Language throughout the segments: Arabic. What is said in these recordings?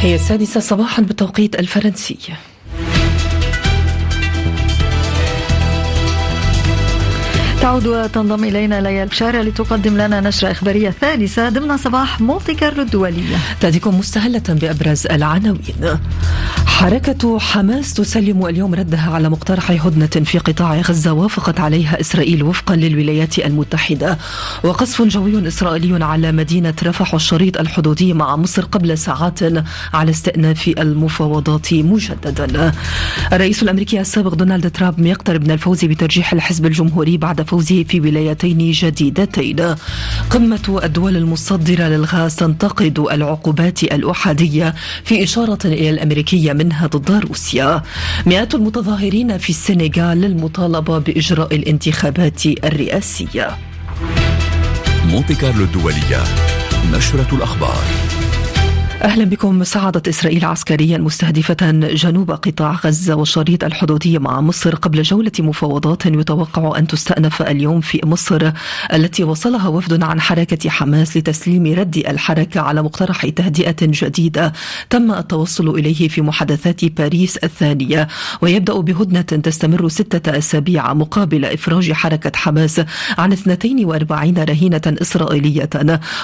هي السادسة صباحا بالتوقيت الفرنسي. تعود وتنضم إلينا ليال بشارة لتقدم لنا نشرة إخبارية ثالثة ضمن صباح مونتي كارلو الدولية تأتيكم مستهلة بأبرز العناوين. حركة حماس تسلم اليوم ردها على مقترح هدنة في قطاع غزة وافقت عليها إسرائيل وفقا للولايات المتحدة. وقصف جوي إسرائيلي على مدينة رفح والشريط الحدودي مع مصر قبل ساعات على استئناف المفاوضات مجددا. الرئيس الأمريكي السابق دونالد ترامب يقترب من الفوز بترجيح الحزب الجمهوري بعد فوزه في ولايتين جديدتين. قمة الدول المصدرة للغاز تنتقد العقوبات الأحادية في إشارة إلى الأمريكية منها ضد روسيا. مئات المتظاهرين في السنغال للمطالبة بإجراء الانتخابات الرئاسية. مونتي كارلو الدولية نشرة الأخبار. أهلا بكم. صعدت إسرائيل عسكريا مستهدفة جنوب قطاع غزة والشريط الحدودي مع مصر قبل جولة مفاوضات يتوقع أن تستأنف اليوم في مصر التي وصلها وفد عن حركة حماس لتسليم رد الحركة على مقترح تهدئة جديدة تم التوصل إليه في محادثات باريس الثانية. ويبدأ بهدنة تستمر ستة أسابيع مقابل إفراج حركة حماس عن 42 رهينة إسرائيلية.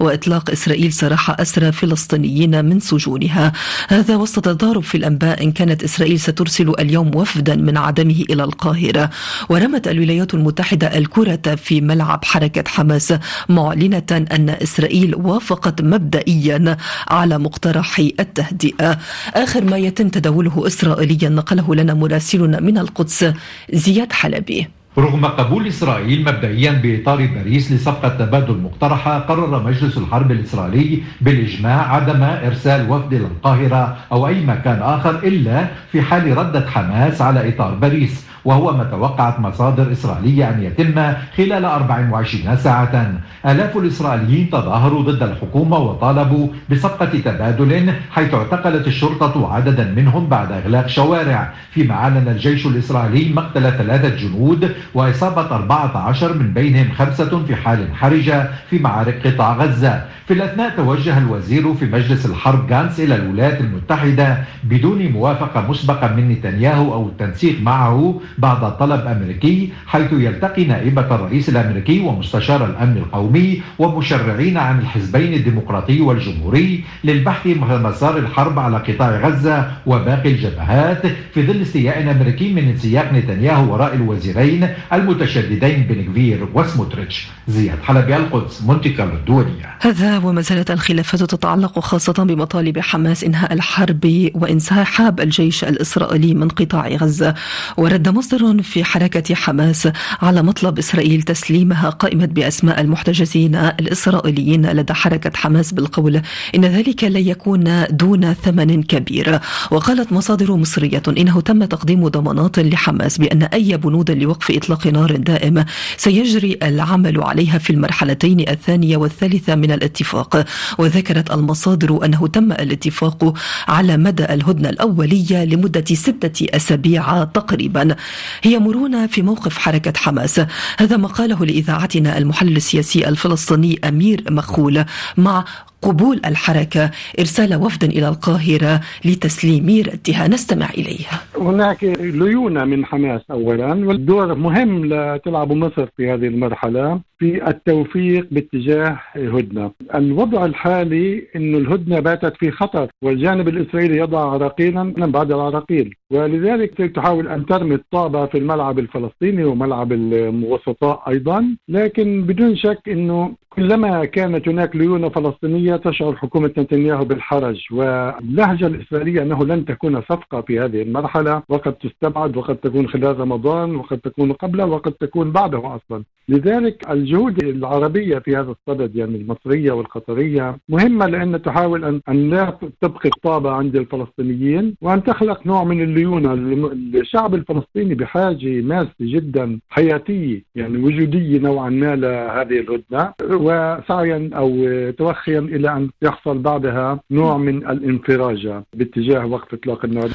وإطلاق إسرائيل سراح أسرى فلسطينيين من سجونها. هذا وسط تضارب في الأنباء إن كانت إسرائيل سترسل اليوم وفدا من عدمه إلى القاهرة. ورمت الولايات المتحدة الكرة في ملعب حركة حماس معلنة أن إسرائيل وافقت مبدئيا على مقترح التهدئة. آخر ما يتم تداوله إسرائيليا نقله لنا مراسلنا من القدس زياد حلبي. رغم قبول إسرائيل مبدئيا بإطار باريس لصفقة تبادل مقترحة قرر مجلس الحرب الإسرائيلي بالإجماع عدم إرسال وفد إلى القاهرة أو أي مكان آخر إلا في حال ردة حماس على إطار باريس. وهو ما توقعت مصادر إسرائيلية أن يتم خلال 24 ساعة. آلاف الإسرائيليين تظاهروا ضد الحكومة وطالبوا بصفقة تبادل حيث اعتقلت الشرطة عددا منهم بعد إغلاق شوارع. فيما أعلن الجيش الإسرائيلي مقتل ثلاثة جنود وإصابة 14 من بينهم خمسة في حال حرجة في معارك قطاع غزة. في الأثناء توجه الوزير في مجلس الحرب جانس إلى الولايات المتحدة بدون موافقة مسبقة من نتنياهو أو التنسيق معه بعد طلب أمريكي حيث يلتقي نائبة الرئيس الأمريكي ومستشار الأمن القومي ومشرعين عن الحزبين الديمقراطي والجمهوري للبحث مسار الحرب على قطاع غزة وباقي الجبهات في ظل استياء أمريكي من انسياق نتنياهو وراء الوزيرين المتشددين بنكفير وسموتريتش زياد حلبي القدس كارلو الدولية هذا وما زالت الخلافات تتعلق خاصة بمطالب حماس إنهاء الحرب وإنسحاب الجيش الإسرائيلي من قطاع غزة. ورد مصدر في حركة حماس على مطلب إسرائيل تسليمها قائمة بأسماء المحتجزين الإسرائيليين لدى حركة حماس بالقول إن ذلك لا يكون دون ثمن كبير. وقالت مصادر مصرية إنه تم تقديم ضمانات لحماس بأن أي بنود لوقف إطلاق نار دائم سيجري العمل عليها في المرحلتين الثانية والثالثة من الاتفاق. وذكرت المصادر أنه تم الاتفاق على مدى الهدنة الأولية لمدة ستة أسابيع تقريبا. هي مرونة في موقف حركة حماس. هذا ما قاله لإذاعتنا المحلل السياسي الفلسطيني أمير مخول مع قبول الحركة. إرسال وفد إلى القاهرة لتسليم ردها نستمع إليها هناك ليونة من حماس أولا والدور مهم لتلعب مصر في هذه المرحلة في التوفيق باتجاه هدنة الوضع الحالي أن الهدنة باتت في خطر والجانب الإسرائيلي يضع عراقيلا بعد العراقيل. ولذلك تحاول أن ترمي الطابة في الملعب الفلسطيني وملعب الوسطاء أيضا لكن بدون شك أنه كلما كانت هناك ليونة فلسطينية تشعر حكومة نتنياهو بالحرج واللهجة الإسرائيلية أنه لن تكون صفقة في هذه المرحلة وقد تستبعد وقد تكون خلال رمضان وقد تكون قبله وقد تكون بعده أصلا. لذلك الجهود العربية في هذا الصدد يعني المصرية والقطرية مهمة لأن تحاول أن, أن لا تبقي الطابة عند الفلسطينيين وأن تخلق نوع من الليونة الشعب الفلسطيني بحاجة ماسة جدا حياتية يعني وجودية نوعا ما لهذه الهدنة. وسعيا أو توخيا إلى أن يحصل بعدها نوع من الانفراجة باتجاه وقف إطلاق النار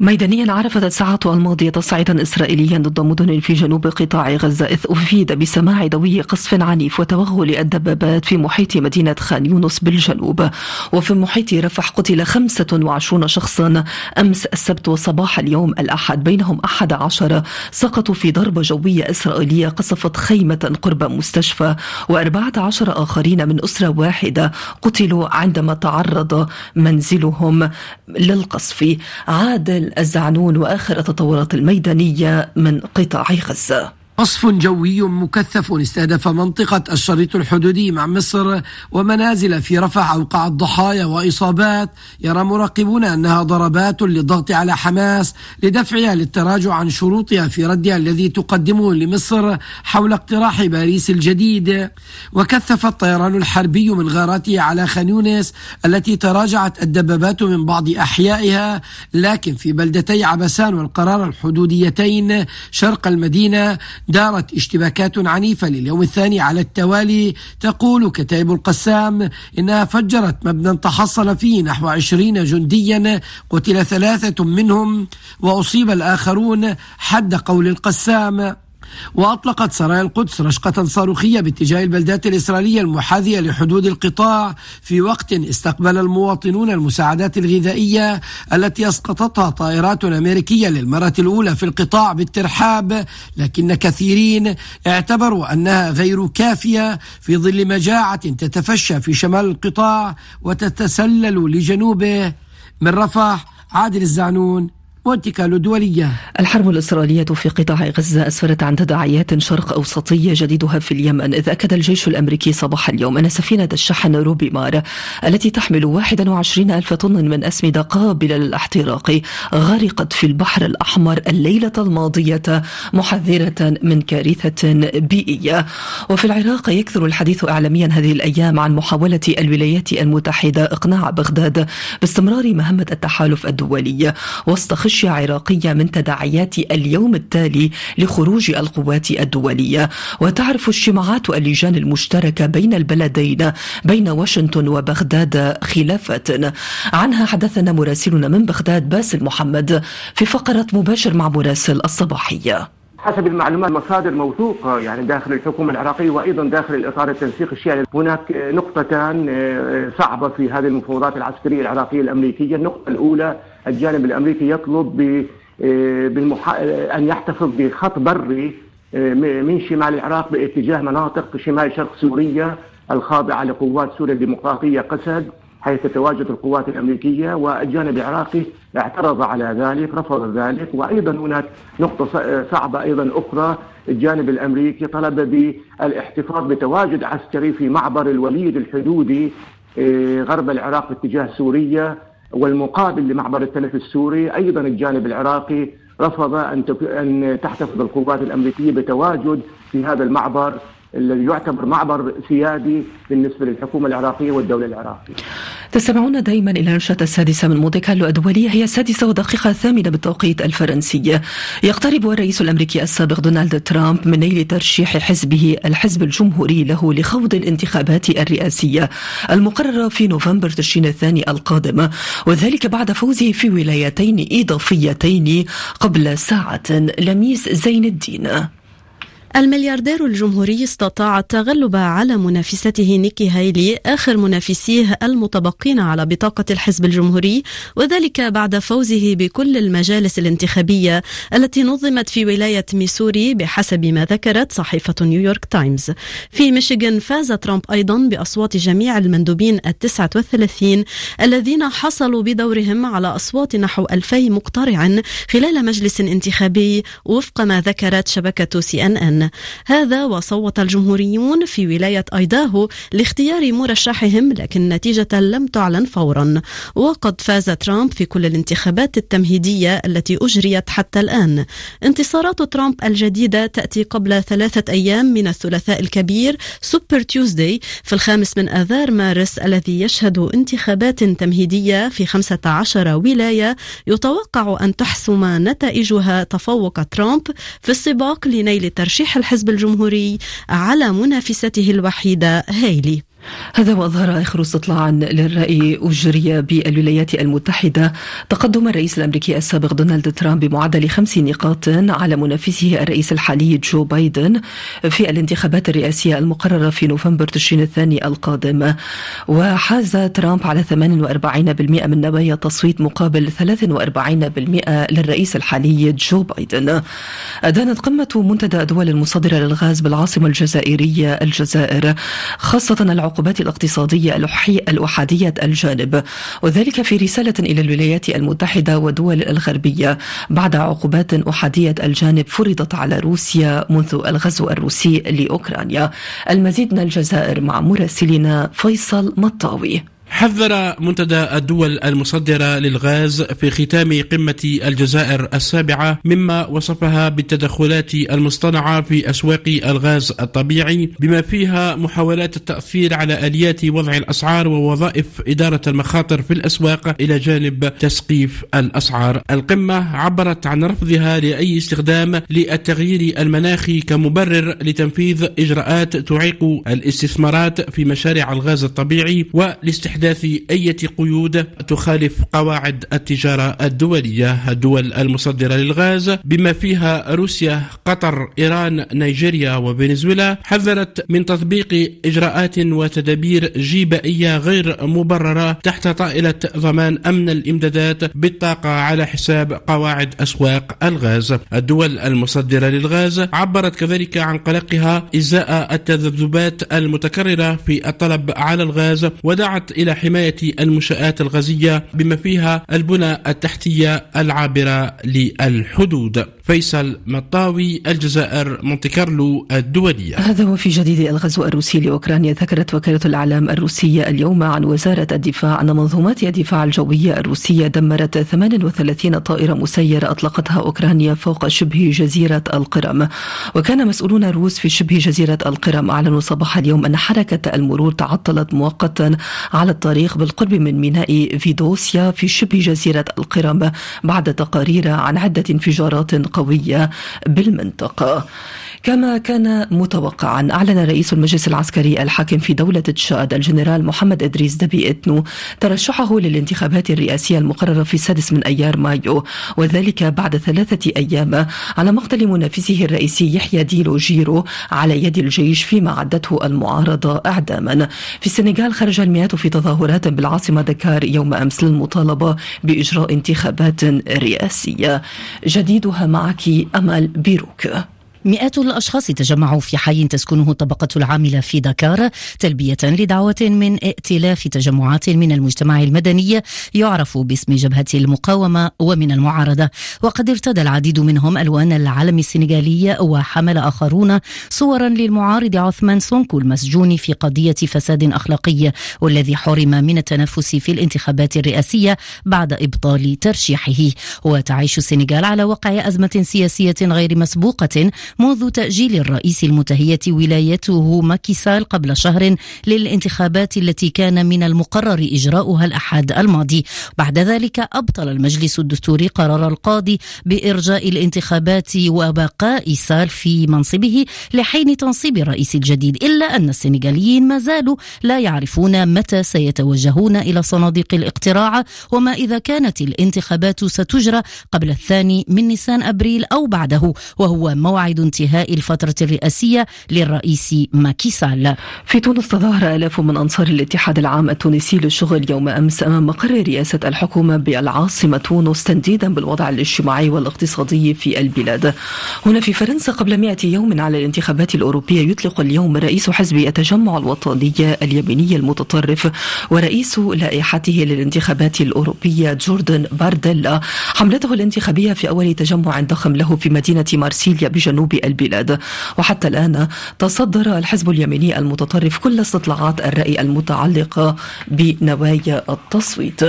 ميدانيا عرفت الساعات الماضية تصعيدا إسرائيليا ضد مدن في جنوب قطاع غزة إذ أفيد بسماع دوي قصف عنيف وتوغل الدبابات في محيط مدينة خان يونس بالجنوب. وفي محيط رفح قتل 25 شخصا. أمس السبت وصباح اليوم الأحد بينهم 11 سقطوا في ضربة جوية إسرائيلية قصفت خيمة قرب مستشفى و14 آخرين من أسرة واحدة قتلوا عندما تعرض منزلهم للقصف. عادل الزعنون وآخر التطورات الميدانية من قطاع غزة. قصف جوي مكثف استهدف منطقة الشريط الحدودي مع مصر ومنازل في رفح أوقعت ضحايا وإصابات. يرى مراقبون أنها ضربات للضغط على حماس لدفعها للتراجع عن شروطها في ردها الذي تقدمه لمصر حول اقتراح باريس الجديد. وكثف الطيران الحربي من غاراته على خانيونس التي تراجعت الدبابات من بعض أحيائها. لكن في بلدتي عبسان والقرار الحدوديتين شرق المدينة دارت اشتباكات عنيفة لليوم الثاني على التوالي. تقول كتائب القسام إنها فجرت مبنى تحصل فيه نحو عشرين جنديا قتل ثلاثة منهم وأصيب الآخرون. حد قول القسام. وأطلقت سرايا القدس رشقة صاروخية باتجاه البلدات الإسرائيلية المحاذية لحدود القطاع في وقت استقبل المواطنون المساعدات الغذائية التي أسقطتها طائرات أمريكية للمرة الأولى في القطاع بالترحاب لكن كثيرين اعتبروا أنها غير كافية في ظل مجاعة تتفشى في شمال القطاع وتتسلل لجنوبه. من رفح عادل الزعنون. الحرب الإسرائيلية في قطاع غزة أسفرت عن تداعيات شرق أوسطية جديدها في اليمن إذ أكد الجيش الأمريكي صباح اليوم أن سفينة الشحن روبي مار التي تحمل 21 ألف طن من أسمدة قابلة للاحتراق غرقت في البحر الأحمر الليلة الماضية محذرة من كارثة بيئية. وفي العراق يكثر الحديث إعلاميا هذه الأيام عن محاولة الولايات المتحدة إقناع بغداد باستمرار مهمة التحالف الدولي وسط خشية عراقية من تداعيات اليوم التالي لخروج القوات الدولية. وتعرف اجتماعات اللجان المشتركة بين البلدين بين واشنطن وبغداد خلافات. عنها حدثنا مراسلنا من بغداد باسل محمد في فقرة مباشر مع مراسل الصباحية. حسب المعلومات مصادر موثوقة يعني داخل الحكومة العراقية وأيضا داخل الإطار التنسيق الشيعي. هناك نقطتان صعبة في هذه المفاوضات العسكرية العراقية الأمريكية، النقطة الأولى الجانب الأمريكي يطلب ب بالمح... أن يحتفظ بخط بري من شمال العراق باتجاه مناطق شمال شرق سوريا الخاضعة لقوات سوريا الديمقراطية قسد حيث تتواجد القوات الأمريكية والجانب العراقي اعترض على ذلك رفض ذلك. وأيضا هناك نقطة صعبة أيضا أخرى الجانب الأمريكي طلب بالاحتفاظ بتواجد عسكري في معبر الوليد الحدودي غرب العراق باتجاه سوريا. والمقابل لمعبر التلف السوري أيضا الجانب العراقي رفض أن أن تحتفظ القوات الأمريكية بتواجد في هذا المعبر الذي يعتبر معبر سيادي بالنسبة للحكومة العراقية والدولة العراقية. تستمعون دائما إلى نشرة السادسة من مونتي كارلو الدولية هي السادسة ودقيقة الثامنة بالتوقيت الفرنسي. يقترب الرئيس الأمريكي السابق دونالد ترامب من نيل ترشيح حزبه الحزب الجمهوري له لخوض الانتخابات الرئاسية المقررة في نوفمبر تشرين الثاني القادم وذلك بعد فوزه في ولايتين إضافيتين قبل ساعة لميس زين الدين. الملياردير الجمهوري استطاع التغلب على منافسته نيكي هايلي آخر منافسيه المتبقين على بطاقة الحزب الجمهوري وذلك بعد فوزه بكل المجالس الانتخابية التي نظمت في ولاية ميسوري بحسب ما ذكرت صحيفة نيويورك تايمز. في ميشيغان فاز ترامب أيضا بأصوات جميع المندوبين التسعة والثلاثين الذين حصلوا بدورهم على أصوات نحو ألفي مقترع خلال مجلس انتخابي وفق ما ذكرت شبكة سي أن أن. هذا وصوت الجمهوريون في ولاية أيداهو لاختيار مرشحهم لكن النتيجة لم تعلن فورا. وقد فاز ترامب في كل الانتخابات التمهيدية التي أجريت حتى الآن. انتصارات ترامب الجديدة تأتي قبل ثلاثة أيام من الثلاثاء الكبير Super Tuesday في الخامس من آذار مارس الذي يشهد انتخابات تمهيدية في 15 ولاية. يتوقع أن تحسم نتائجها تفوق ترامب في السباق لنيل ترشيح الحزب الجمهوري على منافسته الوحيدة هايلي هذا وأظهر آخر استطلاع للرأي أجري بالولايات المتحدة. تقدم الرئيس الأمريكي السابق دونالد ترامب بمعدل خمس نقاط على منافسه الرئيس الحالي جو بايدن في الانتخابات الرئاسية المقررة في نوفمبر تشرين الثاني القادم. وحاز ترامب على 48% من نوايا التصويت مقابل 43% للرئيس الحالي جو بايدن. أدانت قمة منتدى الدول المصدرة للغاز بالعاصمة الجزائرية الجزائر خاصة العقوبات الاقتصادية الأحادية الجانب وذلك في رسالة إلى الولايات المتحدة والدول الغربية بعد عقوبات أحادية الجانب فرضت على روسيا منذ الغزو الروسي لأوكرانيا. المزيد من الجزائر مع مراسلنا فيصل مطاوي. حذر منتدى الدول المصدرة للغاز في ختام قمة الجزائر السابعة مما وصفها بالتدخلات المصطنعة في أسواق الغاز الطبيعي بما فيها محاولات التأثير على آليات وضع الأسعار ووظائف إدارة المخاطر في الأسواق إلى جانب تسقيف الأسعار. القمة عبرت عن رفضها لأي استخدام للتغيير المناخي كمبرر لتنفيذ إجراءات تعيق الاستثمارات في مشاريع الغاز الطبيعي والاستحداث إحداث أي قيود تخالف قواعد التجارة الدولية الدول المصدرة للغاز. بما فيها روسيا قطر إيران نيجيريا وفنزويلا حذرت من تطبيق إجراءات وتدابير جيبائية غير مبررة تحت طائلة ضمان أمن الإمدادات بالطاقة على حساب قواعد أسواق الغاز. الدول المصدرة للغاز عبرت كذلك عن قلقها إزاء التذبذبات المتكررة في الطلب على الغاز ودعت إلى حماية المنشآت الغازية بما فيها البنى التحتية العابرة للحدود. فيصل مطاوي الجزائر مونتي كارلو الدولية. هذا وفي جديد الغزو الروسي لأوكرانيا ذكرت وكالة الإعلام الروسية اليوم عن وزارة الدفاع أن منظومات الدفاع الجوية الروسية دمرت 38 طائرة مسيرة أطلقتها أوكرانيا فوق شبه جزيرة القرم. وكان مسؤولون روس في شبه جزيرة القرم أعلنوا صباح اليوم أن حركة المرور تعطلت مؤقتا على الطريق بالقرب من ميناء فيدوسيا في شبه جزيرة القرم بعد تقارير عن عدة انفجارات قوية بالمنطقة. كما كان متوقعا أعلن رئيس المجلس العسكري الحاكم في دولة تشاد الجنرال محمد إدريس دبي إتنو ترشحه للانتخابات الرئاسية المقررة في السادس من أيار مايو وذلك بعد ثلاثة أيام على مقتل منافسه الرئيسي يحيى ديلو جيرو على يد الجيش فيما عدته المعارضة إعداما. في السنغال خرج المئات في تظاهرات بالعاصمة دكار يوم أمس للمطالبة بإجراء انتخابات رئاسية. جديدها معك أمل بيروك. مئات الأشخاص تجمعوا في حي تسكنه الطبقة العاملة في دكار تلبية لدعوة من ائتلاف تجمعات من المجتمع المدني يعرف باسم جبهة المقاومة ومن المعارضة. وقد ارتدى العديد منهم ألوان العلم السنغالي وحمل آخرون صورا للمعارض عثمان سونكو المسجون في قضية فساد أخلاقي والذي حرم من التنافس في الانتخابات الرئاسية بعد إبطال ترشيحه. وتعيش السنغال على وقع أزمة سياسية غير مسبوقة منذ تأجيل الرئيس المتهية ولايته ماكيسال قبل شهر للانتخابات التي كان من المقرر إجراؤها الأحد الماضي. بعد ذلك أبطل المجلس الدستوري قرار القاضي بإرجاء الانتخابات وبقاء سال في منصبه لحين تنصيب الرئيس الجديد إلا أن السنغاليين ما زالوا لا يعرفون متى سيتوجهون إلى صناديق الاقتراع وما إذا كانت الانتخابات ستجرى قبل الثاني من نيسان أبريل أو بعده. وهو موعد انتهاء الفترة الرئاسية للرئيس ماكيسال في تونس تظاهر آلاف من أنصار الاتحاد العام التونسي للشغل يوم أمس أمام مقر رئاسة الحكومة بالعاصمة تونس تنديدا بالوضع الاجتماعي والاقتصادي في البلاد. هنا في فرنسا قبل مئة يوم على الانتخابات الأوروبية يطلق اليوم رئيس حزب التجمع الوطني اليميني المتطرف ورئيس لائحته للانتخابات الأوروبية جوردن بارديلا. حملته الانتخابية في أول تجمع ضخم له في مدينة مارسيليا بجنوب البلاد وحتى الآن تصدر الحزب اليميني المتطرف كل استطلاعات الرأي المتعلقة بنوايا التصويت.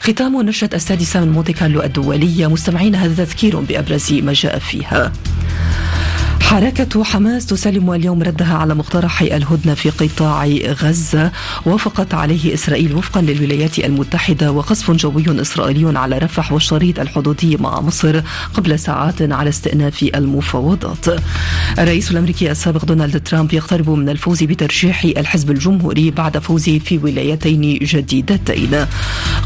ختام نشرة السادسة من مونتي كارلو الدولية. مستمعين هذا تذكير بأبرز ما جاء فيها. حركة حماس تسلم اليوم ردها على مقترح الهدنة في قطاع غزة. وافقت عليه إسرائيل وفقا للولايات المتحدة وقصف جوي إسرائيلي على رفح والشريط الحدودي مع مصر قبل ساعات على استئناف المفاوضات. الرئيس الأمريكي السابق دونالد ترامب يقترب من الفوز بترشيح الحزب الجمهوري بعد فوزه في ولايتين جديدتين.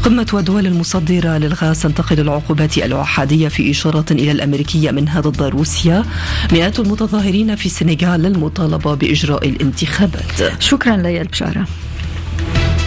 قمة الدول المصدرة للغاز تنتقل العقوبات الأحادية في إشارة إلى الأمريكية منها ضد روسيا مئات المتظاهرين في السنغال للمطالبة بإجراء الانتخابات. شكرا ليال بشارة.